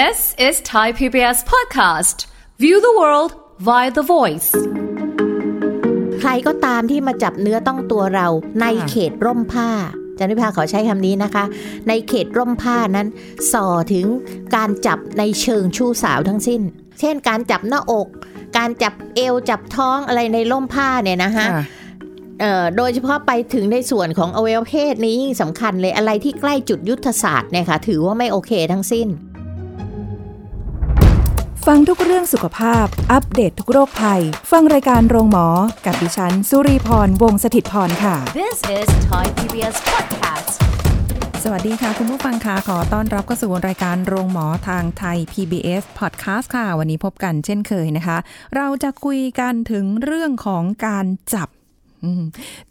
This is Thai PBS podcast. View the world via the voice. ใครก็ตามที่มาจับเนื้อต้องตัวเราในเขตร่มผ้าจันทิพาขอใช้คำนี้นะคะ ในเขตร่มผ้านั้น ส่อถึงการจับในเชิงชู้สาวทั้งสิ้น เช่นการจับหน้าอก การจับเอวจับท้องอะไรในร่มผ้าเนี่ยนะคะค่ะเอ่อโดยเฉพาะไปถึงในส่วนของอวัยวะเพศนี้ยิ่งสำคัญเลยอะไรที่ใกล้จุดยุทธศาสตร์เนี่ยค่ะถือว่าไม่โอเคทั้งสิ้น ฟังทุกเรื่องสุขภาพ อัปเดตททุกโรคภัย ฟังรายการโรงหมอ กับดิฉัน สุรีพร วงศิตพรค่ะ This is Thai PBS podcast. สวัสดีค่ะ คุณผู้ฟังค่ะขอต้อนรับเข้าสู่รายการโรงหมอทางไทย PBS Podcast ค่ะ วันนี้พบกันเช่นเคยนะคะ เราจะคุยกันถึงเรื่องของการจับอืม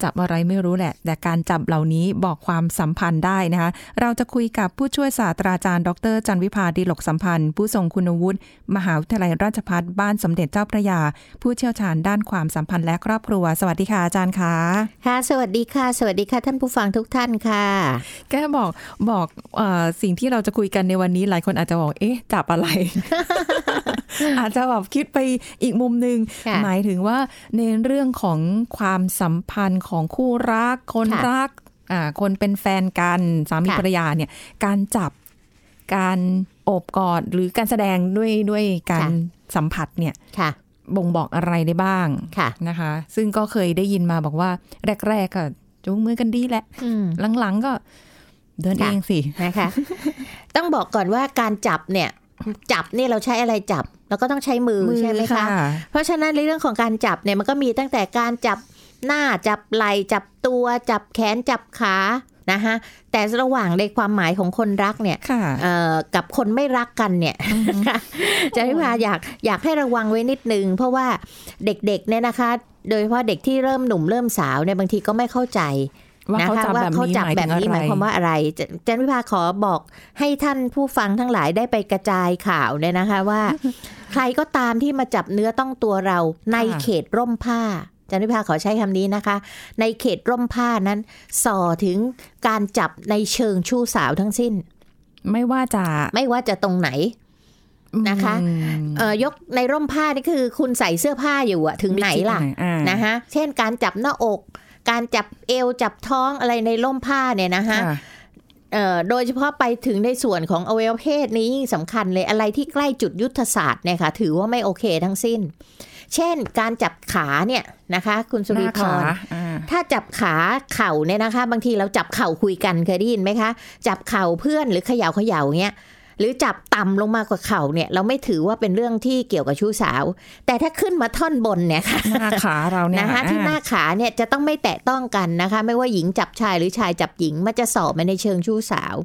จับอะไรไม่รู้แหละ แต่การจับเหล่านี้บอกความสัมพันธ์ได้นะคะ เราจะคุยกับผู้ช่วยศาสตราจารย์ ดร จันวิพาดีหลกสัมพันธ์ ผู้ทรงคุณวุฒิมหาวิทยาลัยราชภัฏบ้านสมเด็จเจ้าพระยา ผู้เชี่ยวชาญด้านความสัมพันธ์และครอบครัว สวัสดีค่ะอาจารย์ค่ะค่ะ สวัสดีค่ะ สวัสดีค่ะ ท่านผู้ฟังทุกท่านค่ะ แกบอกบอกเออสิ่งที่เราจะคุยกันในวันนี้หลายคนอาจจะบอกเอ๊ะจับอะไร อาจจะแบบคิดไปอีกมุมหนึ่งค่ะหมายถึงว่าในเรื่องของความสัมพันธ์ของคู่รัก คนค่ะรักอ่าคนเป็นแฟนกันสามีค่ะภรรยาเนี่ย การจับการโอบกอดหรือการแสดงด้วยด้วยการสัมผัสเนี่ยค่ะบ่งบอกอะไรได้บ้างค่ะนะคะ ซึ่งก็เคยได้ยินมาบอกว่า แรก ๆ ก็จูงมือกันดีแหละอืมหลัง ๆ ก็เดินเองสินะคะ ต้องบอกก่อนว่าการจับเนี่ย จับเนี่ยเราใช้อะไรจับเราก็ต้องใช้มือใช่ไหมคะ เพราะฉะนั้นในเรื่องของการจับเนี่ยมันก็มีตั้งแต่การจับหน้าจับไหล่จับตัวจับแขนจับขานะคะแต่ระหว่างในความหมายของคนรักเนี่ยค่ะเอ่อกับคนไม่รักกันเนี่ยจะให้พาอยากอยากให้ระวังไว้นิดนึง เพราะว่าเด็กๆเนี่ยนะคะ โดยเฉพาะเด็กที่เริ่มหนุ่มเริ่มสาวเนี่ยบางทีก็ไม่เข้าใจ ว่าเขานะคะจับว่าแบบเขานี้จับหมายแบถึบงอะนี้หไรมายความว่าอะไรจจันวิภาขอบอกให้ท่านผู้ฟังทั้งหลายได้ไปกระจายข่าวเนี่ยนะคะว่า ใครก็ตามที่มาจับเนื้อต้องตัวเราในเขตร่มผ้าจันวิภาขอใช้คำนี้นะคะ ในเขตร่มผ้านั้น ส่อถึงการจับในเชิงชู้สาวทั้งสิ้น ไม่ว่าจะไม่ว่าจะตรงไหนนะคะอืมเอ่อยกในร่มผ้านี่คือคุณใส่เสื้อผ้าอยู่อะถึงไหนล่ะอ่านะคะเช่นการจับหน้าอก การจับเอวจับท้องอะไรในร่มผ้าเนี่ยนะคะค่ะเอ่อโดยเฉพาะไปถึงในส่วนของอวัยวะเพศนี้ยิ่งสำคัญเลยอะไรที่ใกล้จุดยุทธศาสตร์เนี่ยค่ะถือว่าไม่โอเคทั้งสิ้น เช่น การจับขาเนี่ยนะคะ คุณสุหริน้าพขารอ่าถ้าจับขาเข่าเนี่ยนะคะ บางทีเราจับเข่าคุยกันเคยได้ยินไหมคะ จับเข่าเพื่อนหรือเขย่าเขย่าเงี้ย หรือจับต่ำลงมากว่าเข่าเนี่ย เราไม่ถือว่าเป็นเรื่องที่เกี่ยวกับชู้สาว แต่ถ้าขึ้นมาท่อนบนเนี่ยค่ะหน้าขาเราเนี่ยนะคะที่หน้าขาเนี่ยจะต้องไม่แตะต้องกันนะคะ ไม่ว่าหญิงจับชายหรือชายจับหญิงมันจะสอบมาในเชิงชู้สาว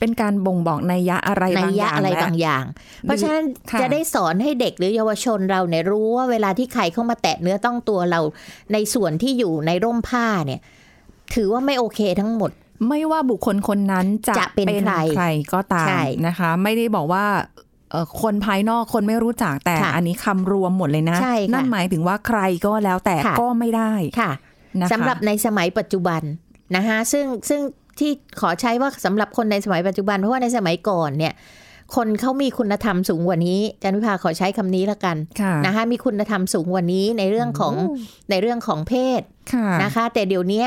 เป็นการบ่งบอกนัยยะอะไรในบางอยะย่างอะไรและบางอย่าง เพราะฉะนั้นค่ะจะได้สอนให้เด็กหรือเยาวชนเราเนี่ยรู้ว่าเวลาที่ใครเข้ามาแตะเนื้อต้องตัวเราในส่วนที่อยู่ในร่มผ้าเนี่ย ถือว่าไม่โอเคทั้งหมด ไม่ว่าบุคคลคนนั้นจะจะเป็นใครใครก็ตามใช่นะคะ ไม่ได้บอกว่าเอ่อคนภายนอกคนไม่รู้จักแต่ค่ะอันนี้คำรวมหมดเลยนะใช่ค่ะนั่นหมายถึงว่าใครก็แล้วแต่ค่ะก็ไม่ได้ค่ะนะคะสำหรับในสมัยปัจจุบันนะคะซึ่งซึ่งที่ขอใช้ว่าสำหรับคนในสมัยปัจจุบันเพราะว่าในสมัยก่อนเนี่ยคนเขามีคุณธรรมสูงกว่านี้จันวิภาขอใช้คำนี้ละกันค่ะนะคะมีคุณธรรมสูงกว่านี้ในเรื่องของในเรื่องของเพศค่ะนะคะ แต่เดี๋ยวนี้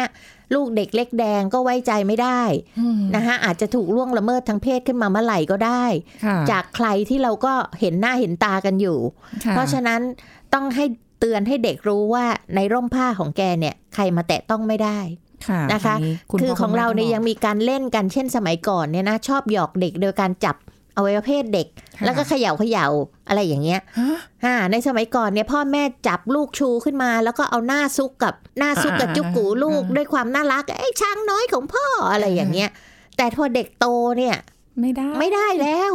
ลูกเด็กเล็กแดงก็ไว้ใจไม่ได้อืมนะคะอาจจะถูกล่วงละเมิดทางเพศขึ้นมาเมื่อไหร่ก็ได้ค่ะจากใครที่เราก็เห็นหน้าเห็นตากันอยู่ค่เพราะฉะนั้นต้องให้เตือนให้เด็กรู้ว่าในร่มผ้าของแกเนี่ยใครมาแตะต้องไม่ได้ค่ะนะคะอัณคือพ่ของเราเนี่ยคุณแม่ยังมีการเล่นกันเช่นสมัยก่อนเนี่ยนะชอบหยอกเด็กโดยการจับ อวัยวะเพศเด็กค่ะแล้วก็เขย่าเขย่าอะไรอย่างเงี้ยฮะอ่าในสมัยก่อนเนี่ยพ่อแม่จับลูกชูขึ้นมา แล้วก็เอาหน้าซุกกับหน้าซุกกับอ่าจุกกูลูกอ่าด้วยความน่ารักไอ้ช้างน้อยของพ่ออะไรอย่างเงี้ย แต่พอเด็กโตเนี่ย ไม่ได้ไม่ได้แล้ว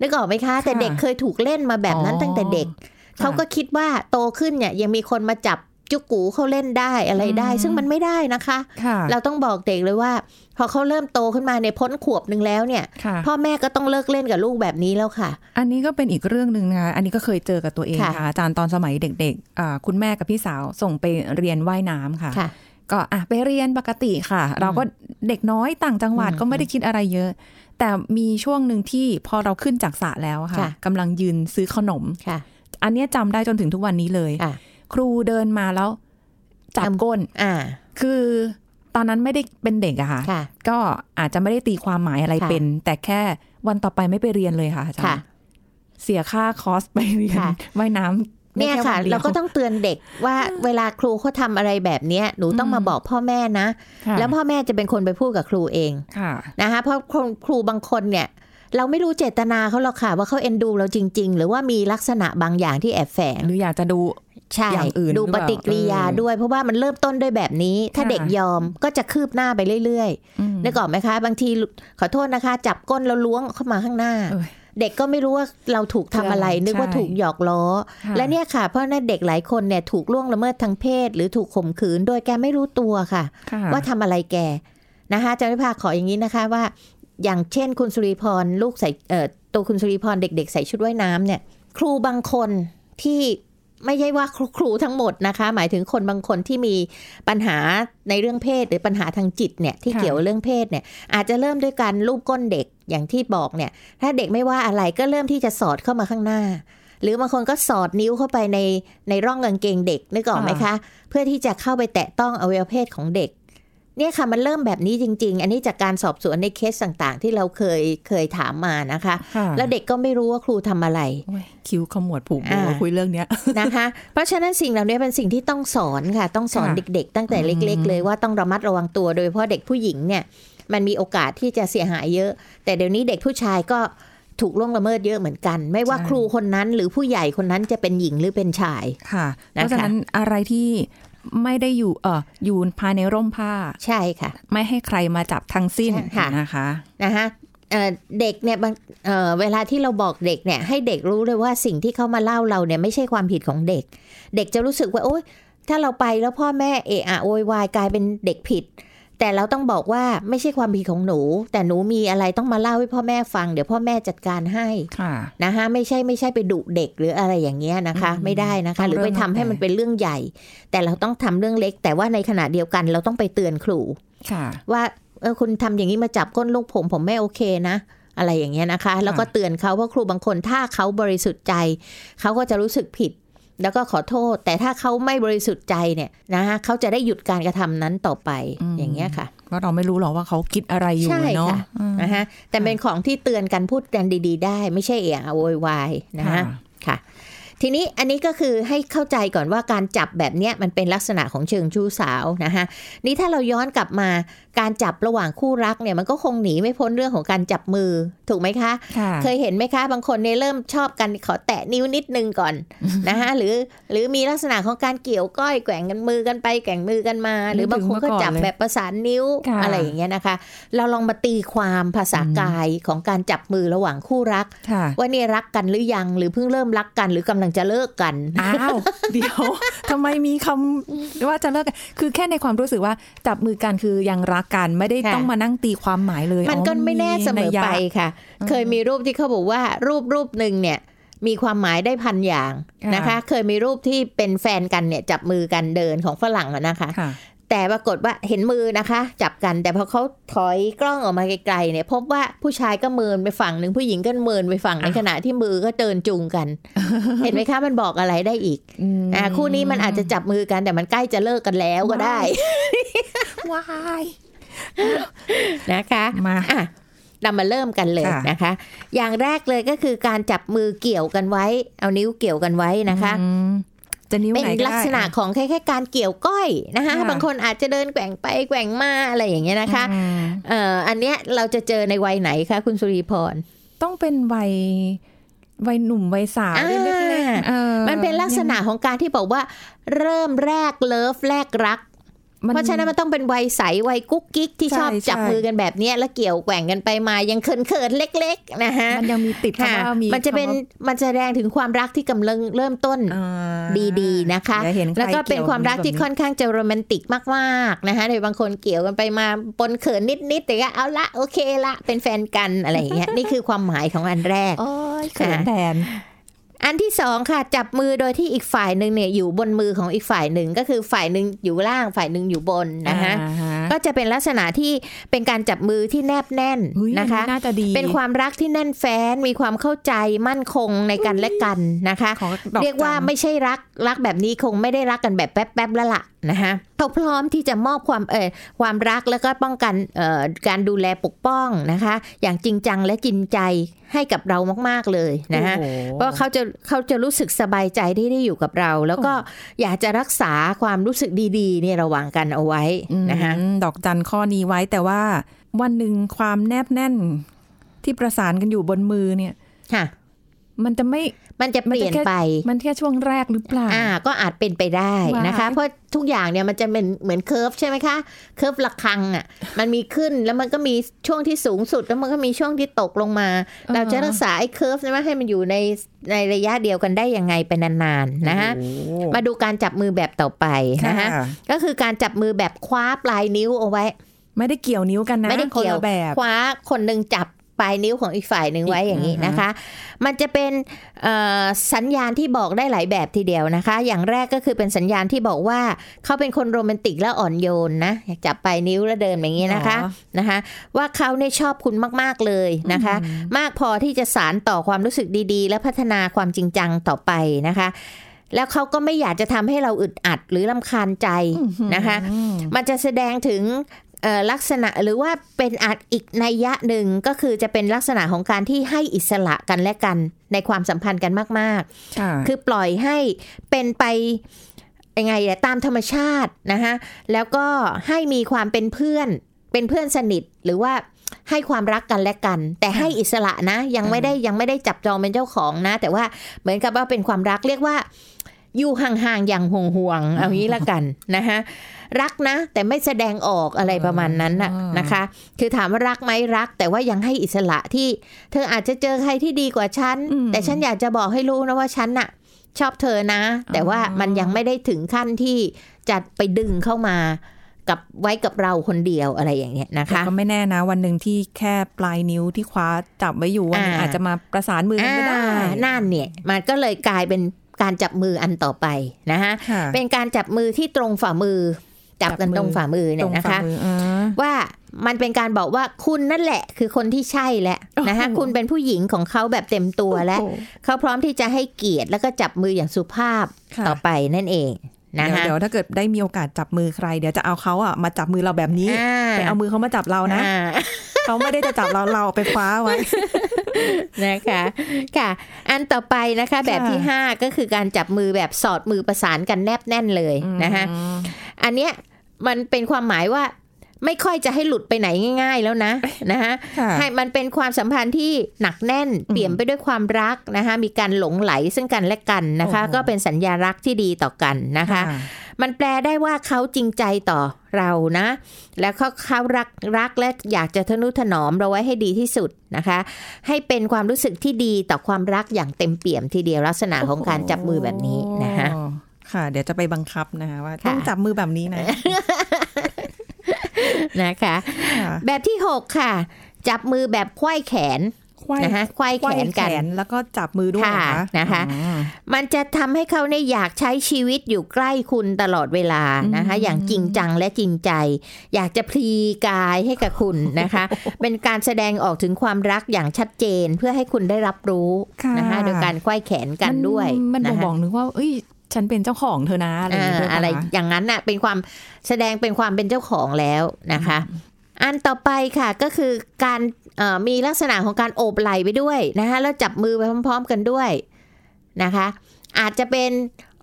นึกออกไหมคะ แต่ค่ะเด็กเคยถูกเล่นมาแบบนั้นอ๋อตั้งแต่เด็กค่ะเขาก็คิดว่าโตขึ้นเนี่ยยังมีคนมาจับ จุกกูเขาเล่นได้อะไรได้อืมซึ่งมันไม่ได้นะคะค่ะเราต้องบอกเด็กเลยว่า พอเขาเริ่มโตขึ้นมาในยพ้นขวบหนึ่งแล้วเนี่ยค่ะพ่อแม่ก็ต้องเลิกเล่นกับลูกแบบนี้แล้วค่ะ อันนี้ก็เป็นอีกเรื่องหนึ่งนะคะอันนี้ก็เคยเจอกับตัวเองค่ะค่ะอาจารย์ตอนสมัยเด็กๆอ่าคุณแม่กับพี่สาวส่งไปเรียนว่ายน้ำค่ะค่ะก็อะไปเรียนปกติค่ะ เราก็เด็กน้อยต่างจังหวัดอืมก็ไม่ได้คิดอะไรเยอะ แต่มีช่วงหนึ่งที่พอเราขึ้นจากสระแล้วอะค่ะค่ะกำลังยืนซื้อขนมค่ะ อันเนี้ยจำได้จนถึงทุกวันนี้เลย ค่ะครูเดินมาแล้ว จับก้น อ่า คือตอนนั้นไม่ได้เป็นเด็กอะค่ะค่ะก็อาจจะไม่ได้ตีความหมายอะไรค่ะเป็น แต่แค่วันต่อไปไม่ไปเรียนเลยค่ะอาจารค่ะย์เสียค่าคอร์สไปเรียนค่ะว่ายน้ำได้เนี่ยแค่ะวันดีวเราก็ต้องเตือนเด็กว่าเวลาครูเขาทำอะไรแบบเนี้ยหนูต้องมาบอกพ่อแม่นะค่ะแล้วพ่อแม่จะเป็นคนไปพูดกับครูเองค่ะนะคะเพราะครูครูบางคนเนี่ย เราไม่รู้เจตนาเขาหรอกค่ะว่าเขาเอ็นดูเราจริง ๆ หรือว่ามีลักษณะบางอย่างที่แอบแฝงหรืออยากจะดูใช่อย่างอื่นดูหรือเปปล่าฏิกิริยาเออด้วย เพราะว่ามันเริ่มต้นด้วยแบบนี้ ถ้าค่ะเด็กยอมก็จะคืบหน้าไปเรื่อยอืมๆนึกออกไหมคะ บางทีขอโทษนะคะ จับก้นแล้วล้วงเข้ามาข้างหน้าเอ้ยเด็กก็ไม่รู้ว่าเราถูกทำอะไรใช่นึกว่าถูกหยอกล้อค่ะและเนี่ยค่ะ เพราะนั่นเด็กหลายคนเนี่ยถูกล่วงละเมิดทางเพศ หรือถูกข่มขืนโดยแกไม่รู้ตัวค่ะค่ะว่าทำอะไรแกนะคะอาจารย์วิภาขออย่างนี้นะคะว่า อย่างเช่นคุณสุริพรลูกใส่เอ่อตัวคุณสุริพรเด็ก ๆ ใส่ชุดว่ายน้ำเนี่ย ครูบางคนที่ไม่ใช่ว่าครูครูทั้งหมดนะคะ หมายถึงคนบางคนที่มีปัญหาในเรื่องเพศหรือปัญหาทางจิตเนี่ยที่ค่ะเกี่ยวกับเรื่องเพศเนี่ย อาจจะเริ่มด้วยการลูบก้นเด็กอย่างที่บอกเนี่ย ถ้าเด็กไม่ว่าอะไรก็เริ่มที่จะสอดเข้ามาข้างหน้า หรือบางคนก็สอดนิ้วเข้าไปในในร่องกางเกงเด็กนึกออกไหมคะ เพื่อที่จะเข้าไปแตะต้องอวัยวะเพศของเด็ก เนี่ยค่ะมันเริ่มแบบนี้จริง ๆ อันนี้จากการสอบสวนในเคสต่างๆ ที่เราเคยเคยถามมานะคะค่ะแล้วเด็กก็ไม่รู้ว่าครูทำอะไรโอ้ยคิ้วขมวดผูกโบอ่าคุยเรื่องเนี้ยนะคะ เพราะฉะนั้นสิ่งเหล่านี้เป็นสิ่งที่ต้องสอนค่ะ ต้องสอนค่ะเด็ก ๆ ตั้งแต่เล็ก ๆ เลยว่าต้องระมัดระวังตัว โดยเฉพาะเด็กผู้หญิงเนี่ยมันมีโอกาสที่จะเสียหายเยอะ แต่เดี๋ยวนี้เด็กผู้ชายก็ถูกล่วงละเมิดเยอะเหมือนกัน ไม่ว่าใช่ครูคนนั้นหรือผู้ใหญ่คนนั้นจะเป็นหญิงหรือเป็นชายค่ะนะคะเพราะฉะนั้นอะไรที่ ไม่ได้อยู่เอออยู่ภายในร่มผ้า ใช่ค่ะ ไม่ให้ใครมาจับทั้งสิ้นค่ะนะคะนะคะเอ่อเด็กเนี่ยบางเอ่อเวลาที่เราบอกเด็กเนี่ย ให้เด็กรู้เลยว่าสิ่งที่เขามาเล่าเราเนี่ยไม่ใช่ความผิดของเด็ก เด็กจะรู้สึกว่าโอ๊ยถ้าเราไปแล้วพ่อแม่เอะอะโวยวายกลายเป็นเด็กผิด แต่เราต้องบอกว่าไม่ใช่ความผิดของหนู แต่หนูมีอะไรต้องมาเล่าให้พ่อแม่ฟัง เดี๋ยวพ่อแม่จัดการให้ค่ะนะคะไม่ใช่ไม่ใช่ไปดุเด็กหรืออะไรอย่างเงี้ยนะคะอืมไม่ได้นะคะต้องหรือไปเริ่มทำให้ตั้งแต่มันเป็นเรื่องใหญ่ แต่เราต้องทำเรื่องเล็ก แต่ว่าในขณะเดียวกัน เราต้องไปเตือนครูค่ะว่าเออคุณทำอย่างนี้มาจับก้นลูกผมผมไม่โอเคนะอะไรอย่างเงี้ยนะคะ แล้วก็เตือนเขาว่าครูบางคนถ้าเขาบริสุทธิ์ใจ เขาก็จะรู้สึกผิด แล้วก็ขอโทษ แต่ถ้าเขาไม่บริสุทธิ์ใจเนี่ยนะคะเขาจะได้หยุดการกระทำนั้นต่อไปอืมอย่างเงี้ยค่ะเพราะเราไม่รู้หรอกว่าเขาคิดอะไรอยู่ใช่เนาะค่ะอืมนะคะแต่เป็นของที่เตือนกันพูดกันดี ๆ ได้ ไม่ใช่เอะอะโวยวายนะค่ะคะค่ะ ทีนี้อันนี้ก็คือให้เข้าใจก่อนว่าการจับแบบเนี้ยมันเป็นลักษณะของเชิงชู้สาวนะคะนี่ถ้าเราย้อนกลับมาการจับระหว่างคู่รักเนี่ยมันก็คงหนีไม่พ้นเรื่องของการจับมือถูกไหมคะค่ะเคยเห็นไหมคะ บางคนเนี่ยเริ่มชอบกันขอแตะนิ้วนิดนึงก่อนนะคะหรือหรือมีลักษณะของการเกี่ยวก้อยแกว่งกันมือกันไปแกว่งมือกันมา หรือบางคนก็จับแบบประสานนิ้วค่ะอะไรอย่างเงี้ยนะคะ เราลองมาตีความภาษากายของการจับมือระหว่างคู่รักค่ะว่าเนี่ยรักกันหรือยังหรือเพิ่งเริ่มรักกันหรือกำลังจะเลิกกัน อ้าว เดี๋ยวทำไมมีคำว่าจะเลิกกัน คือแค่ในความรู้สึกว่าจับมือกันคือยังรักกันไม่ได้ค่ะต้องมานั่งตีความหมายเลย มันก็อ๋อไม่แน่เสมอไปนัยยะค่ะ เคยมีรูปที่เขาบอกว่ารูปรูปหนึ่งเนี่ยมีความหมายได้พันอย่างค่ะนะคะ เคยมีรูปที่เป็นแฟนกันเนี่ยจับมือกันเดินของฝรั่งอะนะคะค่ะ แต่ปรากฏว่าเห็นมือนะคะ จับกันแต่พอเขาถอยกล้องออกมาไกลๆเนี่ย พบว่าผู้ชายก็เมินไปฝั่งหนึ่งผู้หญิงก็เมินไปฝั่งในอ้าวขณะที่มือก็เดินจูงกัน เห็นไหมคะมันบอกอะไรได้อีกอืมอ่าคู่นี้มันอาจจะจับมือกันแต่มันใกล้จะเลิกกันแล้วก็ได้ว้ายนะคะมาอะเรามาเริ่มกันเลยค่ะนะคะ อย่างแรกเลยก็คือการจับมือเกี่ยวกันไว้ เอานิ้วเกี่ยวกันไว้นะคะอืม จะนิ้วเป็นไหนก็ได้ลักษณะของแค่แค่การเกี่ยวก้อยนะคะค่ะบางคนอาจจะเดินแกว่งไปแกว่งมาอะไรอย่างเงี้ยนะคะอืมเอ่ออันเนี้ยเราจะเจอในวัยไหนคะคุณสุริพรต้องเป็นวัยวัยหนุ่มวัยสาวอ่าเล็กๆออมันเป็นลักษณะของการที่บอกว่า เริ่มแรกเลิฟแรกรักมั เพราะฉะนั้นมันต้องเป็นวัยใสวัยกุ๊กกิ๊กที่ใช่ชอบจับใช่มือกันแบบเนี้ยแล้วเกี่ยวแกว่งกันไปมายังเขินเขินๆเล็ก ๆ นะคะมันยังมีติดค่ะคำว่ามีมันจะเป็นคำว่ามันจะแสดงถึงความรักที่กำลังเริ่มต้นอ่าดีๆนะคะอย่าเห็นใครแล้วก็เป็นความรักที่เยวค่อนข้างจะโรแมนติกมากๆนะคะโดยบางคนเกี่ยวกันไปมาปนเขินนิดๆแต่ก็เอาละโอเคละเป็นแฟนกันอะไรอย่างเงี้ยนี่คือความหมายของอันแรกโอ้ยเขินแทน อันที่สองค่ะจับมือโดยที่อีกฝ่ายหนึ่งเนี่ยอยู่บนมือของอีกฝ่ายหนึ่งก็คือฝ่ายหนึ่งอยู่ล่างฝ่ายหนึ่งอยู่บนนะคะอ่าฮก็จะเป็นลักษณะที่เป็นการจับมือที่แนบแน่นเฮ้ยนะคะอัน่าจะดีเป็นความรักที่แน่นแฟ้นมีความเข้าใจมั่นคงในกันและกันนะคะขอดอกเรียกว่าจันไม่ใช่รักรักแบบนี้คงไม่ได้รักกันแบบแป๊บๆแล้วล่ะนะคะเขาพร้อมที่จะมอบความเออความรักแล้วก็ป้องกันเอ่อการดูแลปกป้องนะคะ อย่างจริงจังและจริงใจให้กับเรามากๆเลยนะคะโอ้โหเพราะเขาจะเขาจะรู้สึกสบายใจที่ได้อยู่กับเรา แล้วก็อยากจะรักษาความรู้สึกดีๆเนี่ยระหว่างกันเอาไว้นะคะอืมดอกจันข้อนี้ไว้แต่ว่าวันหนึ่งความแนบแน่นที่ประสานกันอยู่บนมือเนี่ยค่ะ มันจะไม่มันจะเปลี่ยนไป มันแค่ช่วงแรกหรือเปล่าอ่า ก็อาจเป็นไปได้นะคะว้ายเพราะทุกอย่างเนี่ยมันจะเป็นเหมือน curve ใช่ไหมคะ curve ระฆังอะ มันมีขึ้นแล้วมันก็มีช่วงที่สูงสุด แล้วมันก็มีช่วงที่ตกลงมา เราจะรักษาไอ้ curve นี้ให้มันอยู่ในในระยะเดียวกันได้ยังไงไปนานๆนะฮะโอ้โหมาดูการจับมือแบบต่อไปนะฮะค่ะก็คือการจับมือแบบคว้าปลายนิ้วเอาไว้ไม่ได้เกี่ยวนิ้วกันนะไม่ได้เกี่ยวคนละแบบคว้าคนหนึ่งจับ ปลายนิ้วของอีกฝ่ายหนึ่งไว้อีกอย่างนี้อ่าฮะนะคะ มันจะเป็นเอ่อสัญญาณที่บอกได้หลายแบบทีเดียวนะคะ อย่างแรกก็คือเป็นสัญญาณที่บอกว่าเขาเป็นคนโรแมนติกและอ่อนโยนนะจับปลายนิ้วแล้วเดินอย่างนี้นะคะอ๋อนะคะ ว่าเขาเนี่ยชอบคุณมาก ๆเลยนะคะ มากพอที่จะสารต่อความรู้สึกดีๆ และพัฒนาความจริงจังต่อไปนะคะแล้วเขาก็ไม่อยากจะทำให้เราอึดอัดหรือลำคาญใจนะคะอืมมันจะแสดงถึงเอ่อ ลักษณะหรือว่าเป็นอาจอีกนัยยะหนึ่งก็คือจะเป็นลักษณะของการที่ให้อิสระกันและกันในความสัมพันธ์กันมากค่ะๆคือปล่อยให้เป็นไปยังไงอะตามธรรมชาตินะคะแล้วก็ให้มีความเป็นเพื่อนเป็นเพื่อนสนิทหรือว่าให้ความรักกันและกัน แต่ให้อิสระนะ ยังไม่ได้ยังไม่ได้จับจองเป็นเจ้าของนะ แต่ว่าเหมือนกับว่าเป็นความรักเรียกว่า อยู่ห่างๆอย่างห่วงๆเอางี้ละกันนะคะรักนะ แต่ไม่แสดงออกอะไรประมาณนั้นน่ะอ่านนะคะ คือถามว่ารักไหมรัก แต่ว่ายังให้อิสระที่ เธออาจจะเจอใครที่ดีกว่าฉัน แต่ฉันอยากจะบอกให้รู้นะว่าฉันน่ะ ชอบเธอนะ แต่ว่ามันยังไม่ได้ถึงขั้นที่จะไปดึงเข้ามากับไว้กับเราคนเดียวอะไรอย่างเงี้ยนะแต่คะก็ไม่แน่นะ วันหนึ่งที่แค่ปลายนิ้วที่คว้าจับไว้อยู่วันหนึงอ่าอาจจะมาประสานมือกันก็ได้อ่านั่นเนี่ย มันก็เลยกลายเป็น การจับมืออันต่อไปนะคะค่ะเป็นการจับมือที่ตรงฝ่ามือ จับกันจับมือตรงฝ่ามือตเนี่รยงนะฝ่าคะมืออ่าว่ามันเป็นการบอกว่าคุณนั่นแหละ คือคนที่ใช่แหละนะคะโอ้โหคุณเป็นผู้หญิงของเขาแบบเต็มตัวแล้วโอ้โหเขาพร้อมที่จะให้เกียรติแล้วก็จับมืออย่างสุภาพค่ะต่อไปนั่นเองนะเดี๋ยวคะเดี๋ยวถ้าเกิดได้มีโอกาสจับมือใคร เดี๋ยวจะเอาเขาอะมาจับมือเราแบบนี้อ่าแต่เอามือเขามาจับเรานะอ่าเขาไม่ได้จะจับเราเราไปคว้าไว้ นะคะค่ะ อันต่อไปนะคะ แบบที่ 5 ก็คือการจับมือแบบสอดมือประสานกันแนบแน่นเลยนะคะอันเนี้ยมันเป็นความหมายว่า ไม่ค่อยจะให้หลุดไปไหนง่าย ๆ แล้วนะนะคะค่ะให้มันเป็นความสัมพันธ์ที่หนักแน่นเปี่ยมไปด้วยความรักนะคะมีการหลงไหลซึ่งกันและกันนะคะโอ้โหก็เป็นสัญญารักที่ดีต่อกันนะคะ มันแปลได้ว่าเขาจริงใจต่อเรานะ แล้วเขาเขารักรักและอยากจะทนุถนอมเราไว้ให้ดีที่สุดนะคะ ให้เป็นความรู้สึกที่ดีต่อความรักอย่างเต็มเปี่ยมทีเดียวลักษณะของการจับมือแบบนี้นะคะโอ้ค่ะ เดี๋ยวจะไปบังคับนะคะว่าค่ะต้องจับมือแบบนี้นะ นะคะค่ะแบบที่ 6 ค่ะ จับมือแบบไขว้แขนควายนะคะไขว้แขนกันแล้วก็จับมือด้วยเหรอค่ะนะคะอ๋อมันจะทำให้เขาเนี่ยอยากใช้ชีวิตอยู่ใกล้คุณตลอดเวลานะคะอืมอย่างจริงจังและจริงใจ อยากจะพลีกายให้กับคุณนะคะ เป็นการแสดงออกถึงความรักอย่างชัดเจนเพื่อให้คุณได้รับรู้ค่ะนะคะ โดยการไขว้แขนกันด้วย มันบ่งนะคะบอกนึกว่าเอ้ย ฉันเป็นเจ้าของเธอนะอะไรอย่างอ่าเงี้ยด้วยปอะไรปอย่างนั้นน่ะ เป็นความแสดงเป็นความเป็นเจ้าของแล้วนะคะ อันต่อไปค่ะก็คือการเอ่อมีลักษณะของการโอบไหล่ไปด้วยนะคะแล้วจับมือไปพร้อม ๆ กันด้วยนะคะ อาจจะเป็น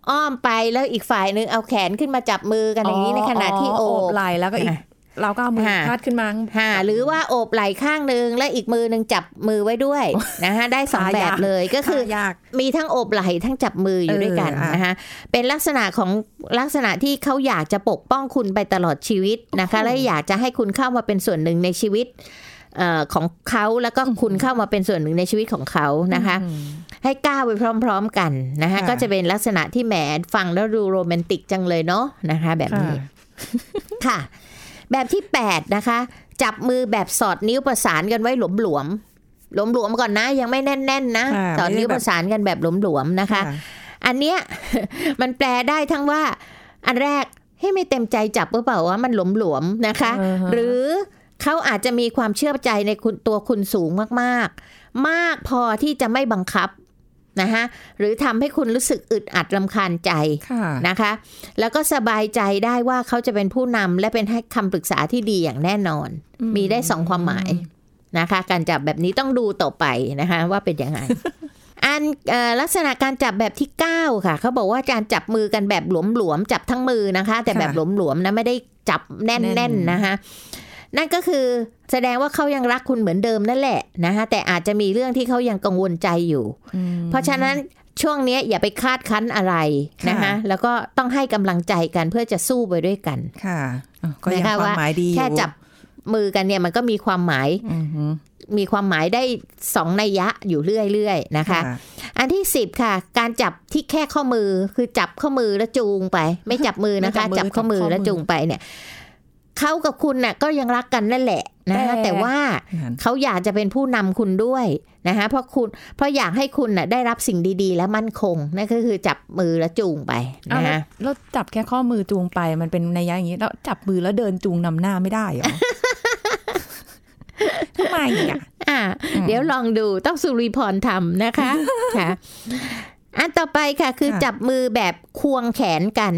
อ้อมไปแล้วอีกฝ่ายหนึ่งเอาแขนขึ้นมาจับมือกันอย่างนี้ในขณะที่โอโอบบไหล่แล้วก็อีกอะ เราก็เอามือค่ะพาดขึ้นมาค่ะหรือว่าโอบไหล่ข้างหนึ่งและอีกมือหนึ่งจับมือไว้ด้วยนะคะได้สองหายากแบบเลยก็คือยากมีทั้งโอบไหล่ทั้งจับมืออยู่ด้วยกันเอออะนะคะเป็นลักษณะของลักษณะที่เขาอยากจะปกป้องคุณไปตลอดชีวิตนะคะและอยากจะให้คุณเข้ามาเป็นส่วนหนึ่งในชีวิตเอ่อของเขาแล้วก็คุณเข้ามาเป็นส่วนหนึ่งในชีวิตของเขานะคะอืมให้ก้าวไปพร้อม ๆ กันนะคะค่ะก็จะเป็นลักษณะที่แหมฟังแล้วดูโรแมนติกจังเลยเนาะนะคะ แบบนี้ค่ะค่ะ แบบที่ 8 นะคะ จับมือแบบสอดนิ้วประสานกันไว้หลวมๆหลวมๆก่อนนะ ยังไม่แน่นๆนะค่ะสอดนิ้วไม่ได้แบบประสานกันแบบหลวมๆนะคะค่ะอันเนี้ยมันแปลได้ทั้งว่า อันแรกให้ไม่เต็มใจจับหรือเปล่าว่ามันหลวมๆนะคะอือฮะหรือเขาอาจจะมีความเชื่อใจในคุณตัวคุณสูงมากๆ มากพอที่จะไม่บังคับ นะคะหรือทำให้คุณรู้สึกอึดอัดรำคาญใจค่ะนะคะ แล้วก็สบายใจได้ว่าเขาจะเป็นผู้นำและเป็นให้คำปรึกษาที่ดีอย่างแน่นอน มีได้สองความหมายนะคะ การจับแบบนี้ต้องดูต่อไปนะคะว่าเป็นยังไงอันเอ่อลักษณะการจับแบบที่ 9 ค่ะ เขาบอกว่าการจับมือกันแบบหลวมๆจับทั้งมือนะคะ แต่แบบค่ะหลวมๆนะไม่ได้จับแแน่น่นนๆนะคะ นั่นก็คือแสดงว่าเขายังรักคุณเหมือนเดิมนั่นแหละนะคะแต่อาจจะมีเรื่องที่เขายังกังวลใจอยู่อืมเพราะฉะนั้นช่วงเนี้ยอย่าไปคาดคั้นอะไรนะคะค่ะแล้วก็ต้องให้กำลังใจกันเพื่อจะสู้ไปด้วยกัน ค่ะอะก็ยังนะคะความว่าหมายดีอยู่แค่จับมือกันเนี่ยมันก็มีความหมายอือฮึมีความหมายได้สองนัยยะอยู่เรื่อยๆนะคะ อันที่สิบค่ะ การจับที่แค่ข้อมือคือจับข้อมือแล้วจูงไป ไม่จับมือนะคะไม่จัจับบมือข้อมือจับข้อมือแล้วจูงไปเนี่ย เขากับคุณน่ะก็ยังรักกันนั่นแหละนะคะแต่แต่ว่านั่นเขาอยากจะเป็นผู้นำคุณด้วยนะคะเพราะคุณเพราะอยากให้คุณน่ะได้รับสิ่งดีๆ และมั่นคงนั่นก็คือจับมือแล้วจูงไปอ้าวนะแล้วคะแล้วจับแค่ข้อมือจูงไปมันเป็นนัยยะอย่างนี้แล้วจับมือแล้วเดินจูงนำหน้าไม่ได้เหรอทำไมอะอะเดี๋ยวลองดูต้องสุริพรทำนะคะค่ะอันต่อไปค่ะคือค่ะจับมือแบบควงแขนกัน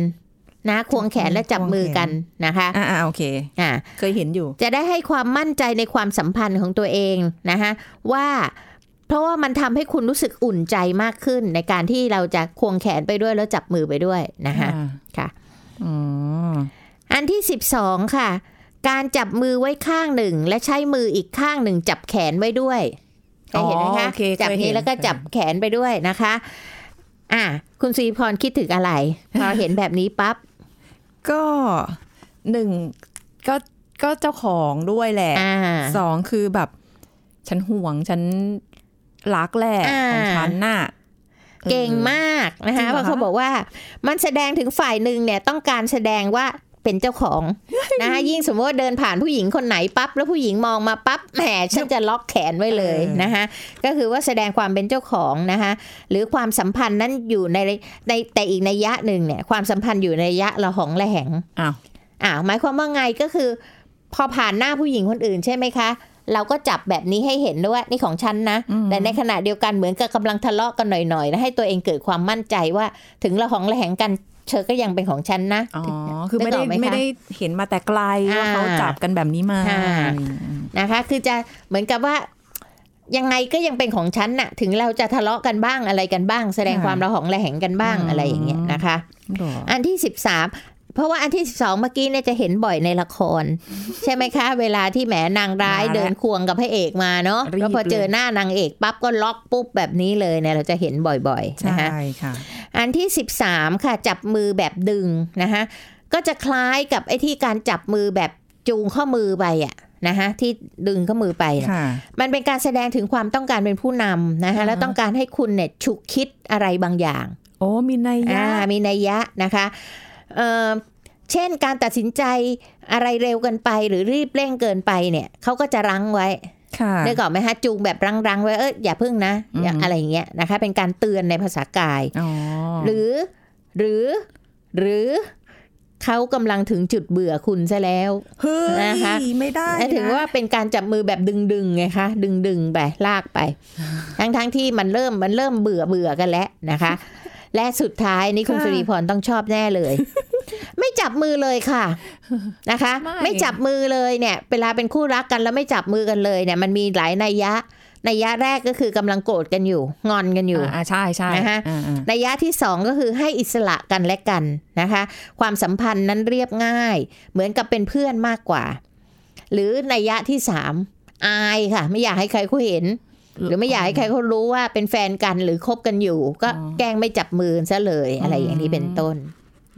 นะควงแขนและจับมือกันนะคะอ่าอ่าโอเคอ่าเคยเห็นอยู่ จะได้ให้ความมั่นใจในความสัมพันธ์ของตัวเองนะคะว่าเพราะว่ามันทำให้คุณรู้สึกอุ่นใจมากขึ้น ในการที่เราจะควงแขนไปด้วยแล้วจับมือไปด้วยนะคะค่ะอ๋ออันที่12ค่ะ การจับมือไว้ข้างหนึ่ง และใช้มืออีกข้างหนึ่ง จับแขนไว้ด้วยเคยเห็นไหมอ๋คะอโอเคจับเคยเห็นี้นแล้วก็จับแขนไปด้วยนะคะ อะคุณศรีพรคิดถึงอะไร พอเห็นแบบนี้ปั๊บ ก็หนึ่งก็ก็เจ้าของด้วยแหละอ่าสองคือแบบ ฉันห่วงฉันรักแหละอ่าของฉันน่ะเก่งมากนะจริคะงเหรอเพราะเขาคะบอกว่า มันแสดงถึงฝ่ายหนึ่งเนี่ยต้องการแสดงว่า เป็นเจ้าของนะคะยิ่งสมมติว่าเดินผ่านผู้หญิงคนไหนปั๊บแล้วผู้หญิงมองมาปั๊บแหมฉันจะล็อกแขนไว้เลยนะคะก็คือว่าแสดงความเป็นเจ้าของนะคะหรือความสัมพันธ์นั้นอยู่ในในแต่อีกในยะหนึ่งเนี่ยความสัมพันธ์อยู่ในระยะระหองระแหงอ้าวอ่าหมายความว่าไงก็คือ พอผ่านหน้าผู้หญิงคนอื่นใช่ไหมคะเราก็จับแบบนี้ให้เห็นด้วยว่านี่ของฉันนะอืมแต่ในขณะเดียวกันเหมือนกับกำลังทะเลาะกันหน่อยๆนะให้ตัวเองเกิดความมั่นใจว่า ถึงระหองระแหงกัน เธอก็ยังเป็นของฉันนะอ๋อคือไม่ได้นึกออกไหมคะไม่ได้เห็นมาแต่ไกลว่าอ่าเขาจับกันแบบนี้มาค่ะนะคะ คือจะเหมือนกับว่ายังไงก็ยังเป็นของฉันน่ะ ถึงเราจะทะเลาะกันบ้างอะไรกันบ้าง แสดงความระหองระแหงกันบ้างอะไรอย่างเงี้ยนะคะหรออันที่สิบสาม เพราะว่าอันที่สิบสองเมื่อกี้เนี่ยจะเห็นบ่อยในละคร ใช่ไหมคะ เวลาที่แหมนางร้ายมาแล้วเดินควงกับพระเอกมาเนาะรีบแล้วพอเจอเลยหน้านางเอกปั๊บก็ล็อกปุ๊บแบบนี้เลยเนี่ยเราจะเห็นบ่อยๆใช่นะคะค่ะ อันที่สิบสามค่ะจับมือแบบดึงนะคะก็จะคล้ายกับไอ้ที่การจับมือแบบจูงข้อมือไปอะนะคะที่ดึงข้อมือไปน่ะค่ะมันเป็นการแสดงถึงความต้องการเป็นผู้นำนะคะอ่าฮะแล้วต้องการให้คุณเนี่ยฉุกคิดอะไรบางอย่าง โอ้มีนัยยะอ่ามีนัยยะนะคะ เอ่อเช่นการตัดสินใจอะไรเร็วเกินไปหรือรีบเร่งเกินไปเนี่ยเขาก็จะรั้งไว้ค่ะนึกออกไหมฮะจูงแบบรั้งๆไว้เอออย่าพึ่งนะอย่าอืมอะไรอย่างเงี้ยนะคะ เป็นการเตือนในภาษากายอ๋อหรือหรือหรือเขากำลังถึงจุดเบื่อคุณซะแล้วเฮ้ยนะคะไม่ได้และถือนะว่าเป็นการจับมือแบบดึงๆไงคะ ดึงดึงๆไปลากไปทั้งทั้งๆที่มันเริ่มมันเริ่มเบื่อเบื่อกันแล้วนะคะ และสุดท้ายนี่คุณค่ะสุริพรต้องชอบแน่เลย ไม่จับมือเลยค่ะนะคะไม่ไม่จับมือเลยเนี่ย เวลาเป็นคู่รักกันแล้วไม่จับมือกันเลยเนี่ย มันมีหลายนัยยะนัยยะแรกก็คือกำลังโกรธกันอยู่ งอนกันอยู่อ่าใช่ใช่นะคะอ่าอ่านัยยะที่สองก็คือให้อิสระกันและกันนะคะ ความสัมพันธ์นั้นเรียบง่าย เหมือนกับเป็นเพื่อนมากกว่า หรือนัยยะที่สามอายค่ะ ไม่อยากให้ใครเขาเห็น หรือไม่อยากให้ใครเขารู้ว่าเป็นแฟนกันหรือคบกันอยู่ ก็แกล้งไม่จับมือซะเลยอะไรอย่างนี้เป็นต้น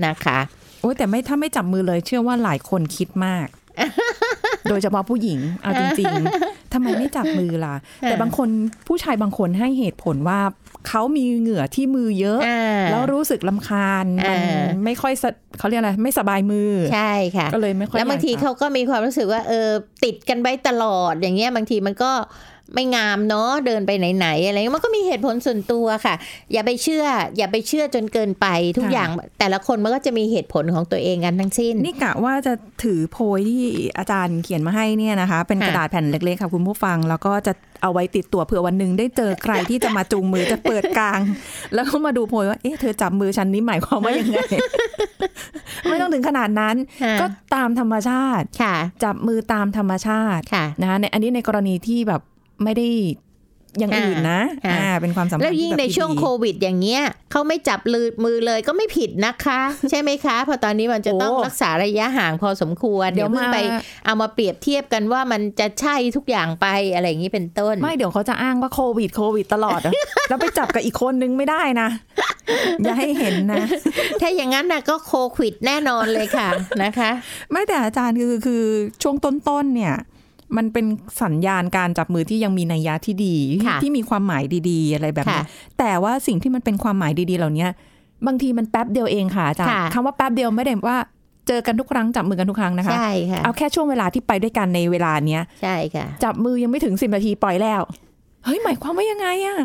นะคะโอ้ยแต่ไม่ถ้าไม่จับมือเลย เชื่อว่าหลายคนคิดมาก โดยเฉพาะผู้หญิงเอาจริงๆทำไมไม่จับมือล่ะ แต่บางคนผู้ชายบางคนให้เหตุผลว่าเขามีเหงื่อที่มือเยอะอ่าแล้วรู้สึกลำคาญมันอ่าไม่ค่อยสะเขาเรียกอะไรไม่สบายมือใช่ค่ะก็เลยไม่ค่อยแล้วบางทีอยกจะเขาก็มีความรู้สึกว่าเออติดกันไว้ตลอดอย่างเงี้ยบางทีมันก็ ไม่งามเนาะเดินไปไหนๆอะไรเงี้ยมันก็มีเหตุผลส่วนตัวค่ะ อย่าไปเชื่อ อย่าไปเชื่อจนเกินไปทุกค่ะอย่างแต่ละคนมันก็จะมีเหตุผลของตัวเองกันทั้งสิ้น นี่กะว่าจะถือโพยที่อาจารย์เขียนมาให้เนี่ยนะคะ เป็นค่ะกระดาษแผ่นเล็กๆค่ะคุณผู้ฟัง แล้วก็จะเอาไว้ติดตัวเผื่อวันหนึ่งได้เจอใครที่จะมาจูงมือจะเปิดกลาง แล้วก็มาดูโพยว่าเอ๊ะเธอจับมือฉันนี่หมายความว่ายังไงไม่ต้องถึงขนาดนั้นค่ะก็ตามธรรมชาติค่ะจับมือตามธรรมชาติค่ะนะคะในอันนี้ในกรณีที่แบบ ไม่ได้อย่างอื่นนะค่ะอ่าเป็นความสัมพันธ์แล้วยิ่งที่บบในช่วงดีๆโควิดอย่างเงี้ยเขาไม่จับลือมือเลยก็ไม่ผิดนะคะ ใช่ไหมคะเพราะตอนนี้มันจะต้องโอ้รักษาระยะห่างพอสมควร เดี๋เดี๋ยยววเพิ่งมาไปเอามาเปรียบเทียบกันว่ามันจะใช่ทุกอย่างไปอะไรอย่างนี้เป็นต้น ไม่เดี๋ยวเขาจะอ้างว่าโควิดโควิดตลอดอะแล้วไปจับกับอีกคนนึงไม่ได้นะ อย่าให้เห็นนะ ถ้าอย่างนั้นนะก็โควิดแน่นอนเลยค่ะนะคะ ไม่แต่อาจารย์คือคือช่วงต้นๆเนี่ย มันเป็นสัญญาณการจับมือที่ยังมีนัยยะที่ดี ที่ค่ะที่มีความหมายดี ๆ อะไรแบบนี้ค่ะแต่ว่าสิ่งที่มันเป็นความหมายดี ๆ เหล่านี้บางทีมันแป๊บเดียวเองค่ะอาจารย์ค่ะคำว่าแป๊บเดียวไม่ได้ว่าเจอกันทุกครั้งจับมือกันทุกครั้งนะคะใช่ค่ะเอาแค่ช่วงเวลาที่ไปด้วยกันในเวลาเนี้ยใช่ค่ะ จับมือยังไม่ถึงสิบนาทีปล่อยแล้ว เฮ้ยหมายความว่ายังไงอะ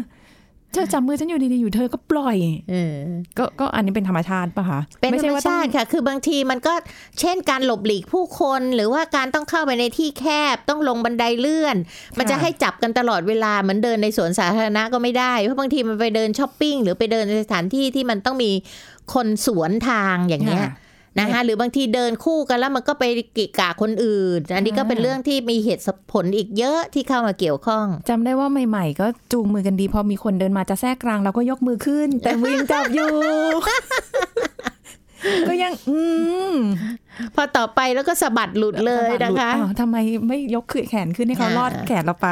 เธอจับมือฉันอยู่ดีๆอยู่เธอก็ปล่อยเออก็ก็อันนี้เป็นธรรมชาติป่ะคะเป็นไม่ธรใช่รมว่าต้องชาติค่ะ คือบางทีมันก็เช่นการหลบหลีกผู้คนหรือว่าการต้องเข้าไปในที่แคบต้องลงบันไดเลื่อน มันจะให้จับกันตลอดเวลาเหมือนเดินในสวนสาธารณะก็ไม่ได้เพราะบางทีมันไปเดินช้อปปิ้งหรือไปเดินในสถานที่ที่มันต้องมีคนสวนทางอย่างเงี้ยค่ะ นะคะหรือบางทีเดินคู่กันแล้วมันก็ไปกิกะคนอื่น อันนี้ก็เป็นเรื่องที่มีเหตุผลอีกเยอะที่เข้ามาเกี่ยวข้องจำได้ว่าใหม่ ๆ ก็จูงมือกันดีพอมีคนเดินมาจะแทรกกลางเราก็ยกมือขึ้น แต่มือยังจับอยู่ก็ยัง อืมพอต่อไปแล้วก็สะบัดหลุดเลยนะคะอ้าวทำไมไม่ยกแขนขึ้นให้เขาอ่าลอดแขนเราไป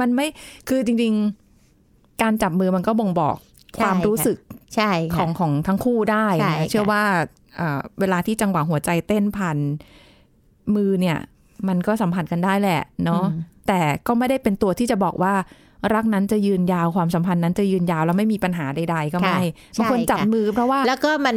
มันไม่คือจริง ๆ การจับมือมันก็บ่งบอกความรู้สึกใช่ขค่ะองของทั้งคู่ได้ใช่นะค่ะเชื่อว่า เอ่อเวลาที่จังหวะหัวใจเต้นผ่านมือเนี่ย มันก็สัมผัสกันได้แหละเนาะแต่ก็ไม่ได้เป็นตัวที่จะบอกว่า รักนั้นจะยืนยาวความสัมพันธ์นั้นจะยืนยาวแล้วไม่มีปัญหาใด ๆ ก็ไม่ค่ะบางคนใช่จับค่ะมือเพราะว่า แล้วก็มัน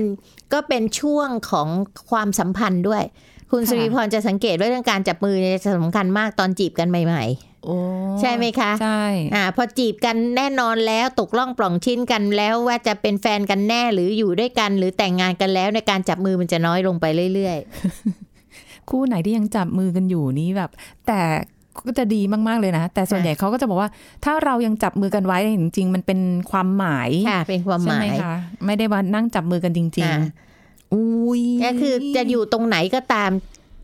ก็เป็นช่วงของความสัมพันธ์ด้วย คุณค่ะสุริพรจะสังเกตว่าเรื่องการจับมือเนี่ยจะสำคัญมากตอนจีบกันใหม่โอ้ๆใช่ไหมคะ ใช่อ่าพอจีบกันแน่นอนแล้วตกล่องปล่องชิ้นกันแล้วว่าจะเป็นแฟนกันแน่หรืออยู่ด้วยกันหรือแต่งงานกันแล้วในการจับมือมันจะน้อยลงไปเรื่อยคู่ไหนที่ยังจับมือกันอยู่นี้แบบ แต่ก็จะดีมากๆเลยนะ แต่ส่วนใหญ่เขาก็จะบอกว่า ถ้าเรายังจับมือกันไว้จริง ๆ มันเป็นความหมายๆค่ะเป็นความหใช่มาไหมยคะไม่ได้ว่านั่งจับมือกันจริงอ่าๆ อุ้ยก็คือจะอยู่ตรงไหนก็ตาม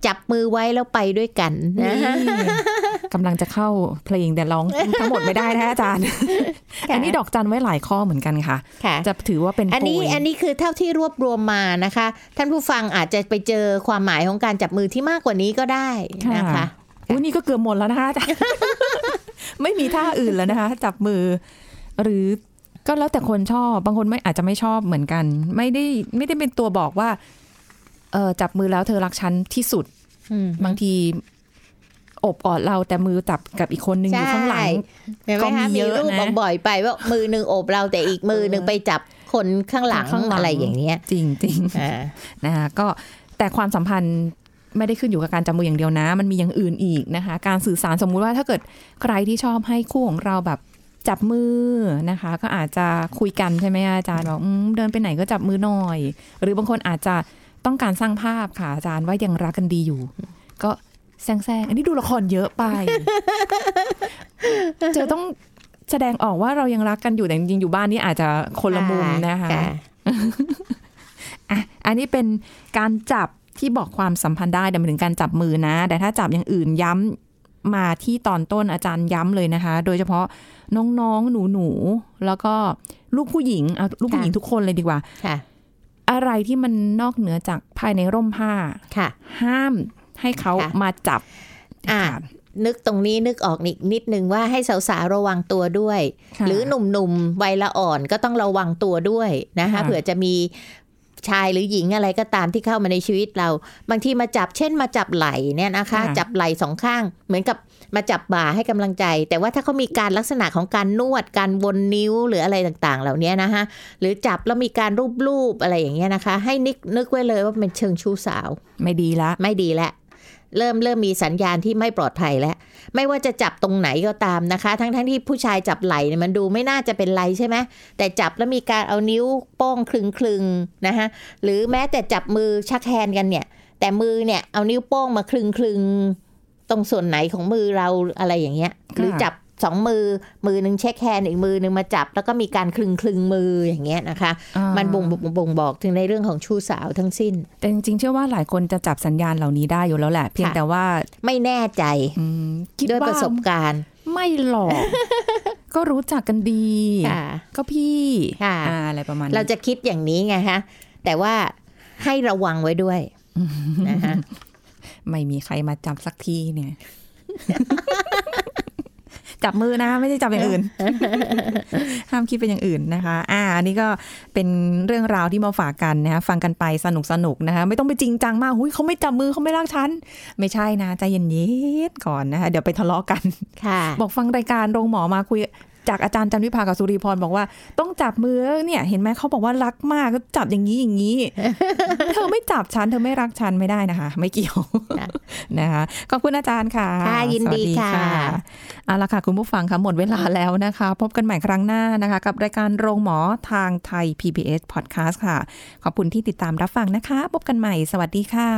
จับมือไว้แล้วไปด้วยกันนะนี่คะกำลังจะเข้าเพลงแต่ร้องทั้งหมดไม่ได้นะอาจารย์ อันนี้ดอกจันไว้หลายข้อเหมือนกันค่ะค่ะจะถือว่าเป็นอันนี้โพยอันนี้คือเท่าที่รวบรวมมานะคะ ท่านผู้ฟังอาจจะไปเจอความหมายของการจับมือที่มากกว่านี้ก็ได้นะคะอุ้ยนี่ก็เกือบหมดแล้วนะคะอาจารย์ไม่มีท่าอื่นแล้วนะคะ จับมือ หรือ ก็แล้วแต่คนชอบบางคนไม่อาจจะไม่ชอบเหมือนกัน ไม่ได้ไม่ได้เป็นตัวบอกว่า เออจับมือแล้วเธอรักฉันที่สุดอืมบางทีอบกอดเราแต่มือจับกับอีกคนนึงอยู่ข้างหลังเห็นไหมก็มีคะมีเยอะรูปนะบ่อยๆไปว่ามือหนึ่งโอบเราแต่อีกมือหนึ่งไปจับคนข้างหลังข้างหลังอะไรอย่างเนี้ย จริงจริงอ่าๆนะคะก็แต่ความสัมพันธ์ไม่ได้ขึ้นอยู่กับการจับมืออย่างเดียวนะ มันมีอย่างอื่นอีกนะคะ การสื่อสารสมมุติว่าถ้าเกิดใครที่ชอบให้คู่ของเราแบบ จับมือนะคะ ก็อาจจะคุยกันใช่ไหมอาจารย์บอกอืมเดินไปไหนก็จับมือหน่อย หรือบางคนอาจจะต้องการสร้างภาพค่ะอาจารย์ว่ายังรักกันดีอยู่ ก็แซงๆอันนี้ดูละครเยอะไป เจอต้องแสดงออกว่าเรายังรักกันอยู่แต่จริงๆอยู่บ้านนี่อาจจะคนละมุมนะคะอะอันนี้เป็นการจับที่บอกความสัมพันธ์ได้แต่หมายถึงการจับมือนะ แต่ถ้าจับอย่างอื่นย้ำ มาที่ตอนต้นอาจารย์ย้ำเลยนะคะ โดยเฉพาะน้องๆหนูๆแล้วก็ลูกผู้หญิงเอาลูกผู้หญิงทุกคนเลยดีกว่าค่ะอะไรที่มันนอกเหนือจากภายในร่มผ้าค่ะ ห้ามให้เขาค่ะมาจับอะค่ะนึกตรงนี้นึกออกอีกนิดนึงว่าให้สาวๆระวังตัวด้วยค่ะหรือหนุ่มๆวัยละอ่อนก็ต้องระวังตัวด้วยนะคะค่ะเผื่อจะมี ชายหรือหญิงอะไรก็ตามที่เข้ามาในชีวิตเรา บางทีมาจับเช่นมาจับไหล่เนี่ยนะคะ จับไหล่สองข้าง เหมือนกับมาจับบ่าให้กำลังใจ แต่ว่าถ้าเขามีการลักษณะของการนวดการวนนิ้วหรืออะไรต่างๆ เหล่านี้นะคะหรือจับแล้วมีการรูปๆอะไรอย่างเงี้ยนะคะ ให้นึกนึกไว้เลยว่าเป็นเชิงชู้สาว ไม่ดีละ ไม่ดีแล้วเริ่มเริ่มมีสัญญาณที่ไม่ปลอดภัยแล้ว ไม่ว่าจะจับตรงไหนก็ตามนะคะ ทั้งทั้งที่ผู้ชายจับไหล่เนี่ยมันดูไม่น่าจะเป็นไรใช่ไหมแต่จับแล้วมีการเอานิ้วโป้งคลึงคลึงๆนะคะหรือแม้แต่จับมือ shake hand กันเนี่ย แต่มือเนี่ยเอานิ้วโป้งมาคลึงคลึงๆตรงส่วนไหนของมือเราอะไรอย่างเงี้ย หรือจับ สองมือมือหนึ่ง shake hand อีกมือหนึ่งมาจับ แล้วก็มีการคลึงคลึงๆมืออย่างเงี้ยนะคะอ่ามันบ่งบ่งบ่งบอกถึงในเรื่องของชู้สาวทั้งสิ้น แต่จริงๆเชื่อว่าหลายคนจะจับสัญญาณเหล่านี้ได้อยู่แล้วแหละ เพียงค่ะแต่ว่าไม่แน่ใจอืมคิดด้วยว่าประสบการณ์ ไม่หรอกก็รู้จักกันดีค่ะก็พี่ค่ะอ่าอะไรประมาณเรานี้จะคิดอย่างนี้ไงฮะแต่ว่าให้ระวังไว้ด้วยนะคะไม่มีใครมาจับสักทีเนี่ย จับมือนะ ไม่ได้จับอย่างอื่น ห้ามคิดเป็นอย่างอื่นนะคะ อ่าอันนี้ก็เป็นเรื่องราวที่มาฝากกันนะคะฟังกันไปสนุกสนุกๆนะคะ ไม่ต้องไปจริงจังมากหุยเขาไม่จับมือเขาไม่รักฉัน ไม่ใช่นะใจเย็นๆก่อนนะคะเดี๋ยวไปทะเลาะกัน ค่ะ บอกฟังรายการโรงหมอมาคุย จากอาจารย์จันวิภากับสุริพรบอกว่า ต้องจับมือเนี่ย เห็นไหมเขาบอกว่ารักมากก็จับอย่างนี้อย่างนี้ เธอไม่จับฉันเธอไม่รักฉันไม่ได้นะคะ ไม่เกี่ยวค่ะนะคะขอบคุณอาจารย์ค่ะค่ะยินดีสวัสค่ะเอาละค่ะ คุณผู้ฟังคะหมดเวลาแล้วนะคะ พบกันใหม่ครั้งหน้านะคะ กับรายการโรงหมอทางไทย PBS Podcast ค่ะ ขอบคุณที่ติดตามรับฟังนะคะ พบกันใหม่สวัสดีค่ะ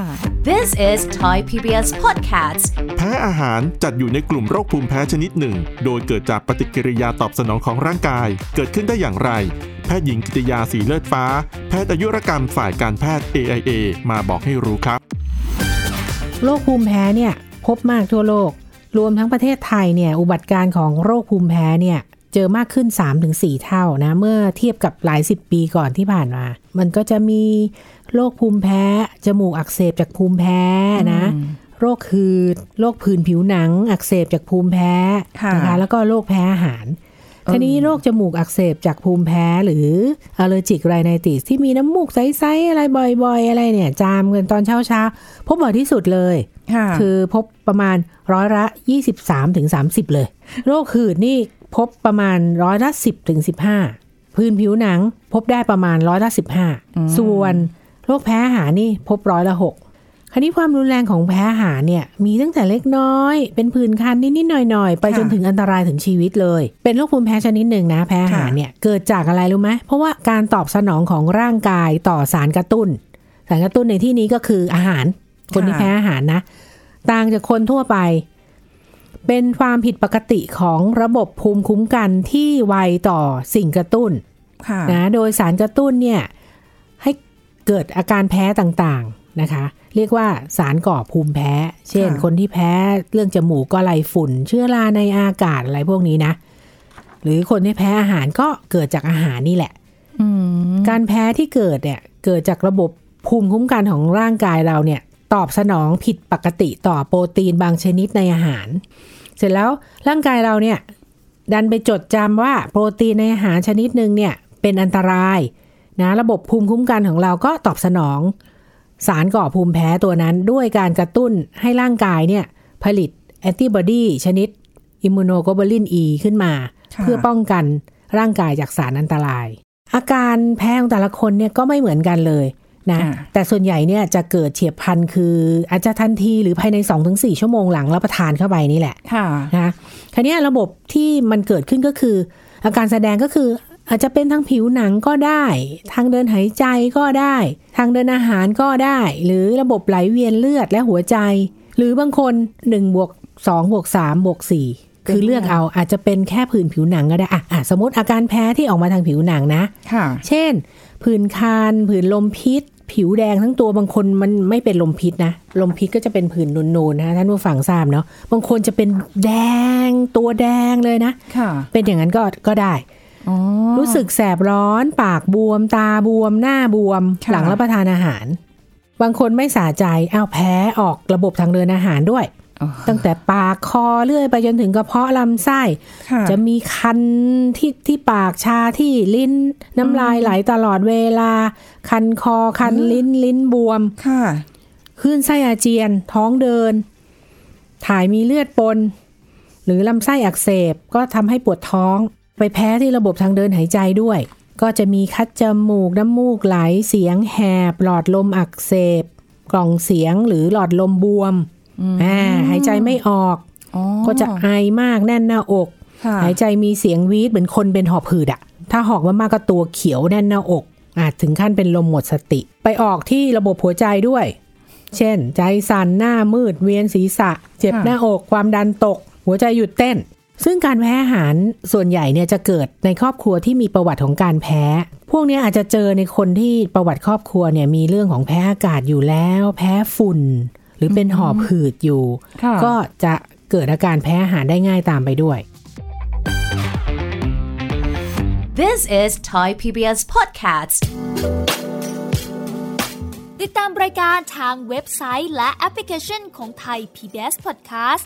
This is Thai PBS Podcast แพ้อาหารจัดอยู่ในกลุ่มโรคภูมิแพ้ชนิดหนึ่ง โดยเกิดจากปฏิกิริยาตอบสนองของร่างกายเกิดขึ้นได้อย่างไร แพทย์หญิงกิติยาสีเลือดฟ้า แพทย์อายุรกรรมฝ่ายการแพทย์ AIA มาบอกให้รู้ครับ โรคภูมิแพ้เนี่ยพบมากทั่วโลก รวมทั้งประเทศไทยเนี่ยอุบัติการณ์ของโรคภูมิแพ้เนี่ยเจอมากขึ้น 3-4 เท่านะเมื่อเทียบกับหลายสิบปีก่อนที่ผ่านมา มันก็จะมีโรคภูมิแพ้ จมูกอักเสบจากภูมิแพ้นะโรคหืดโรคผื่นผิวหนังอักเสบจากภูมิแพ้ค่ะนะคะแล้วก็โรคแพ้อาหารเออ ทีนี้โรคจมูกอักเสบจากภูมิแพ้หรือ allergic rhinitis ที่มีน้ำมูกใสๆอะไรบ่อยๆ อะไรเนี่ย จามกันตอนเช้าๆ พบบ่อยที่สุดเลยค่ะคือพบประมาณร้อยละ 23ถึง30 เลย โรคหืดนี่พบประมาณร้อยละ 10ถึง15 พื้นผิวหนังพบได้ประมาณร้อยละ 15 ส่วนโรคแพ้อาหารนี่พบร้อยละ 6 คราวนี้ความรุนแรงของแพ้อาหารเนี่ยมีตั้งแต่เล็กน้อย เป็นผื่นคันนิดๆหน่อยๆ ไปจนถึงอันตรายถึงชีวิตเลย เป็นโรคภูมิแพ้ชนิดหนึ่งนะแพ้อาหารเนี่ยเกิดจากอะไรรู้ไหมเพราะว่าการตอบสนองของร่างกายต่อสารกระตุ้น สารกระตุ้นในที่นี้ก็คืออาหาร คนที่ค่ะแพ้อาหารนะ ต่างจากคนทั่วไป เป็นความผิดปกติของระบบภูมิคุ้มกันที่ไวต่อสิ่งกระตุ้นค่ะนะโดยสารกระตุ้นเนี่ยให้เกิดอาการแพ้ต่างๆ นะคะ เรียกว่าสารก่อภูมิแพ้ เช่นค่ะคนที่แพ้เรื่องจมูกก็ไรฝุ่น เชื้อราในอากาศอะไรพวกนี้นะ หรือคนที่แพ้อาหารก็เกิดจากอาหารนี่แหละอืมการแพ้ที่เกิดเนี่ยเกิดจากระบบภูมิคุ้มกันของร่างกายเราเนี่ย ตอบสนองผิดปกติต่อโปรตีนบางชนิดในอาหาร เสร็จแล้วร่างกายเราเนี่ยดันไปจดจำว่าโปรตีนในอาหารชนิดหนึ่งเนี่ยเป็นอันตรายนะระบบภูมิคุ้มกันของเราก็ตอบสนอง สารก่อภูมิแพ้ตัวนั้นด้วยการกระตุ้นให้ร่างกายเนี่ย ผลิตแอนติบอดีชนิดอิมมูโนโกลบูลิน E ขึ้นมาค่ะเพื่อป้องกันร่างกายจากสารอันตราย อาการแพ้ของแต่ละคนเนี่ยก็ไม่เหมือนกันเลยนะอ่าแต่ส่วนใหญ่เนี่ยจะเกิดเฉียบพลันคืออาจจะทันทีหรือภายใน 2-4 ชั่วโมงหลังรับประทานเข้าไปนี่แหละค่ะนะคราวเนี้ยระบบที่มันเกิดขึ้นก็คือ อาการแสดงก็คือ อาจจะเป็นทางผิวหนังก็ได้ ทางเดินหายใจก็ได้ ทางเดินอาหารก็ได้ หรือระบบไหลเวียนเลือดและหัวใจ หรือบางคน1บวก2บวก3บวก4คือเลือกเอาอาจจะเป็นแค่ผื่นผิวหนังก็ได้อะอะสมมติอาการแพ้ที่ออกมาทางผิวหนังนะค่ะ เช่น ผื่นคันผื่นลมพิษ ผิวแดงทั้งตัวบางคนมันไม่เป็นลมพิษนะ ลมพิษก็จะเป็นผื่นนูนๆนะท่านผู้ฟังทราบเนาะบางคนจะเป็นแดงตัวแดงเลยนะ ค่ะ เป็นอย่างนั้นก็ก็ได้อ๋อ รู้สึกแสบร้อน ปากบวม ตาบวม หน้าบวมค่ะหลังรับประทานอาหาร บางคนไม่สาใจอ้าวแพ้ออกระบบทางเดินอาหารด้วยอ๋อตั้งแต่ปากคอเลื่อยไปจนถึงกระเพาะลำไส้ค่ะจะมีคันที่ที่ปากชาที่ลิ้น น้ำลายไหลตลอดเวลา คันคอคันลิ้นลิ้นบวมค่ะคลื่นไส้อาเจียน ท้องเดิน ถ่ายมีเลือดปน หรือลำไส้อักเสบก็ทำให้ปวดท้อง ไปแพ้ที่ระบบทางเดินหายใจด้วย ก็จะมีคัดจมูก น้ำมูกไหล เสียงแหบ หลอดลมอักเสบ กล่องเสียงหรือหลอดลมบวมอ่าหายใจไม่ออกอ๋อก็จะไอมากแน่นหน้าอกค่ะหายใจมีเสียงวีดเหมือนคนเป็นหอบหืดอะถ้าหอกมากๆก็ตัวเขียวแน่นหน้าอกอาจถึงขั้นเป็นลมหมดสติ ไปออกที่ระบบหัวใจด้วย เช่น ใจสั่นหน้ามืดเวียนศีรษะ เจ็บหน้าอกความดันตก หัวใจหยุดเต้น ซึ่งการแพ้อาหารส่วนใหญ่เนี่ยจะเกิดในครอบครัวที่มีประวัติของการแพ้ พวกเนี้ยอาจจะเจอในคนที่ประวัติครอบครัวเนี่ยมีเรื่องของแพ้อากาศอยู่แล้ว แพ้ฝุ่น หรือเป็นหอบหืดอยู่ค่ะก็จะเกิดอาการแพ้อาหารได้ง่ายตามไปด้วย This is Thai PBS Podcast ติดตามรายการทางเว็บไซต์และแอปพลิเคชันของไทย PBS Podcast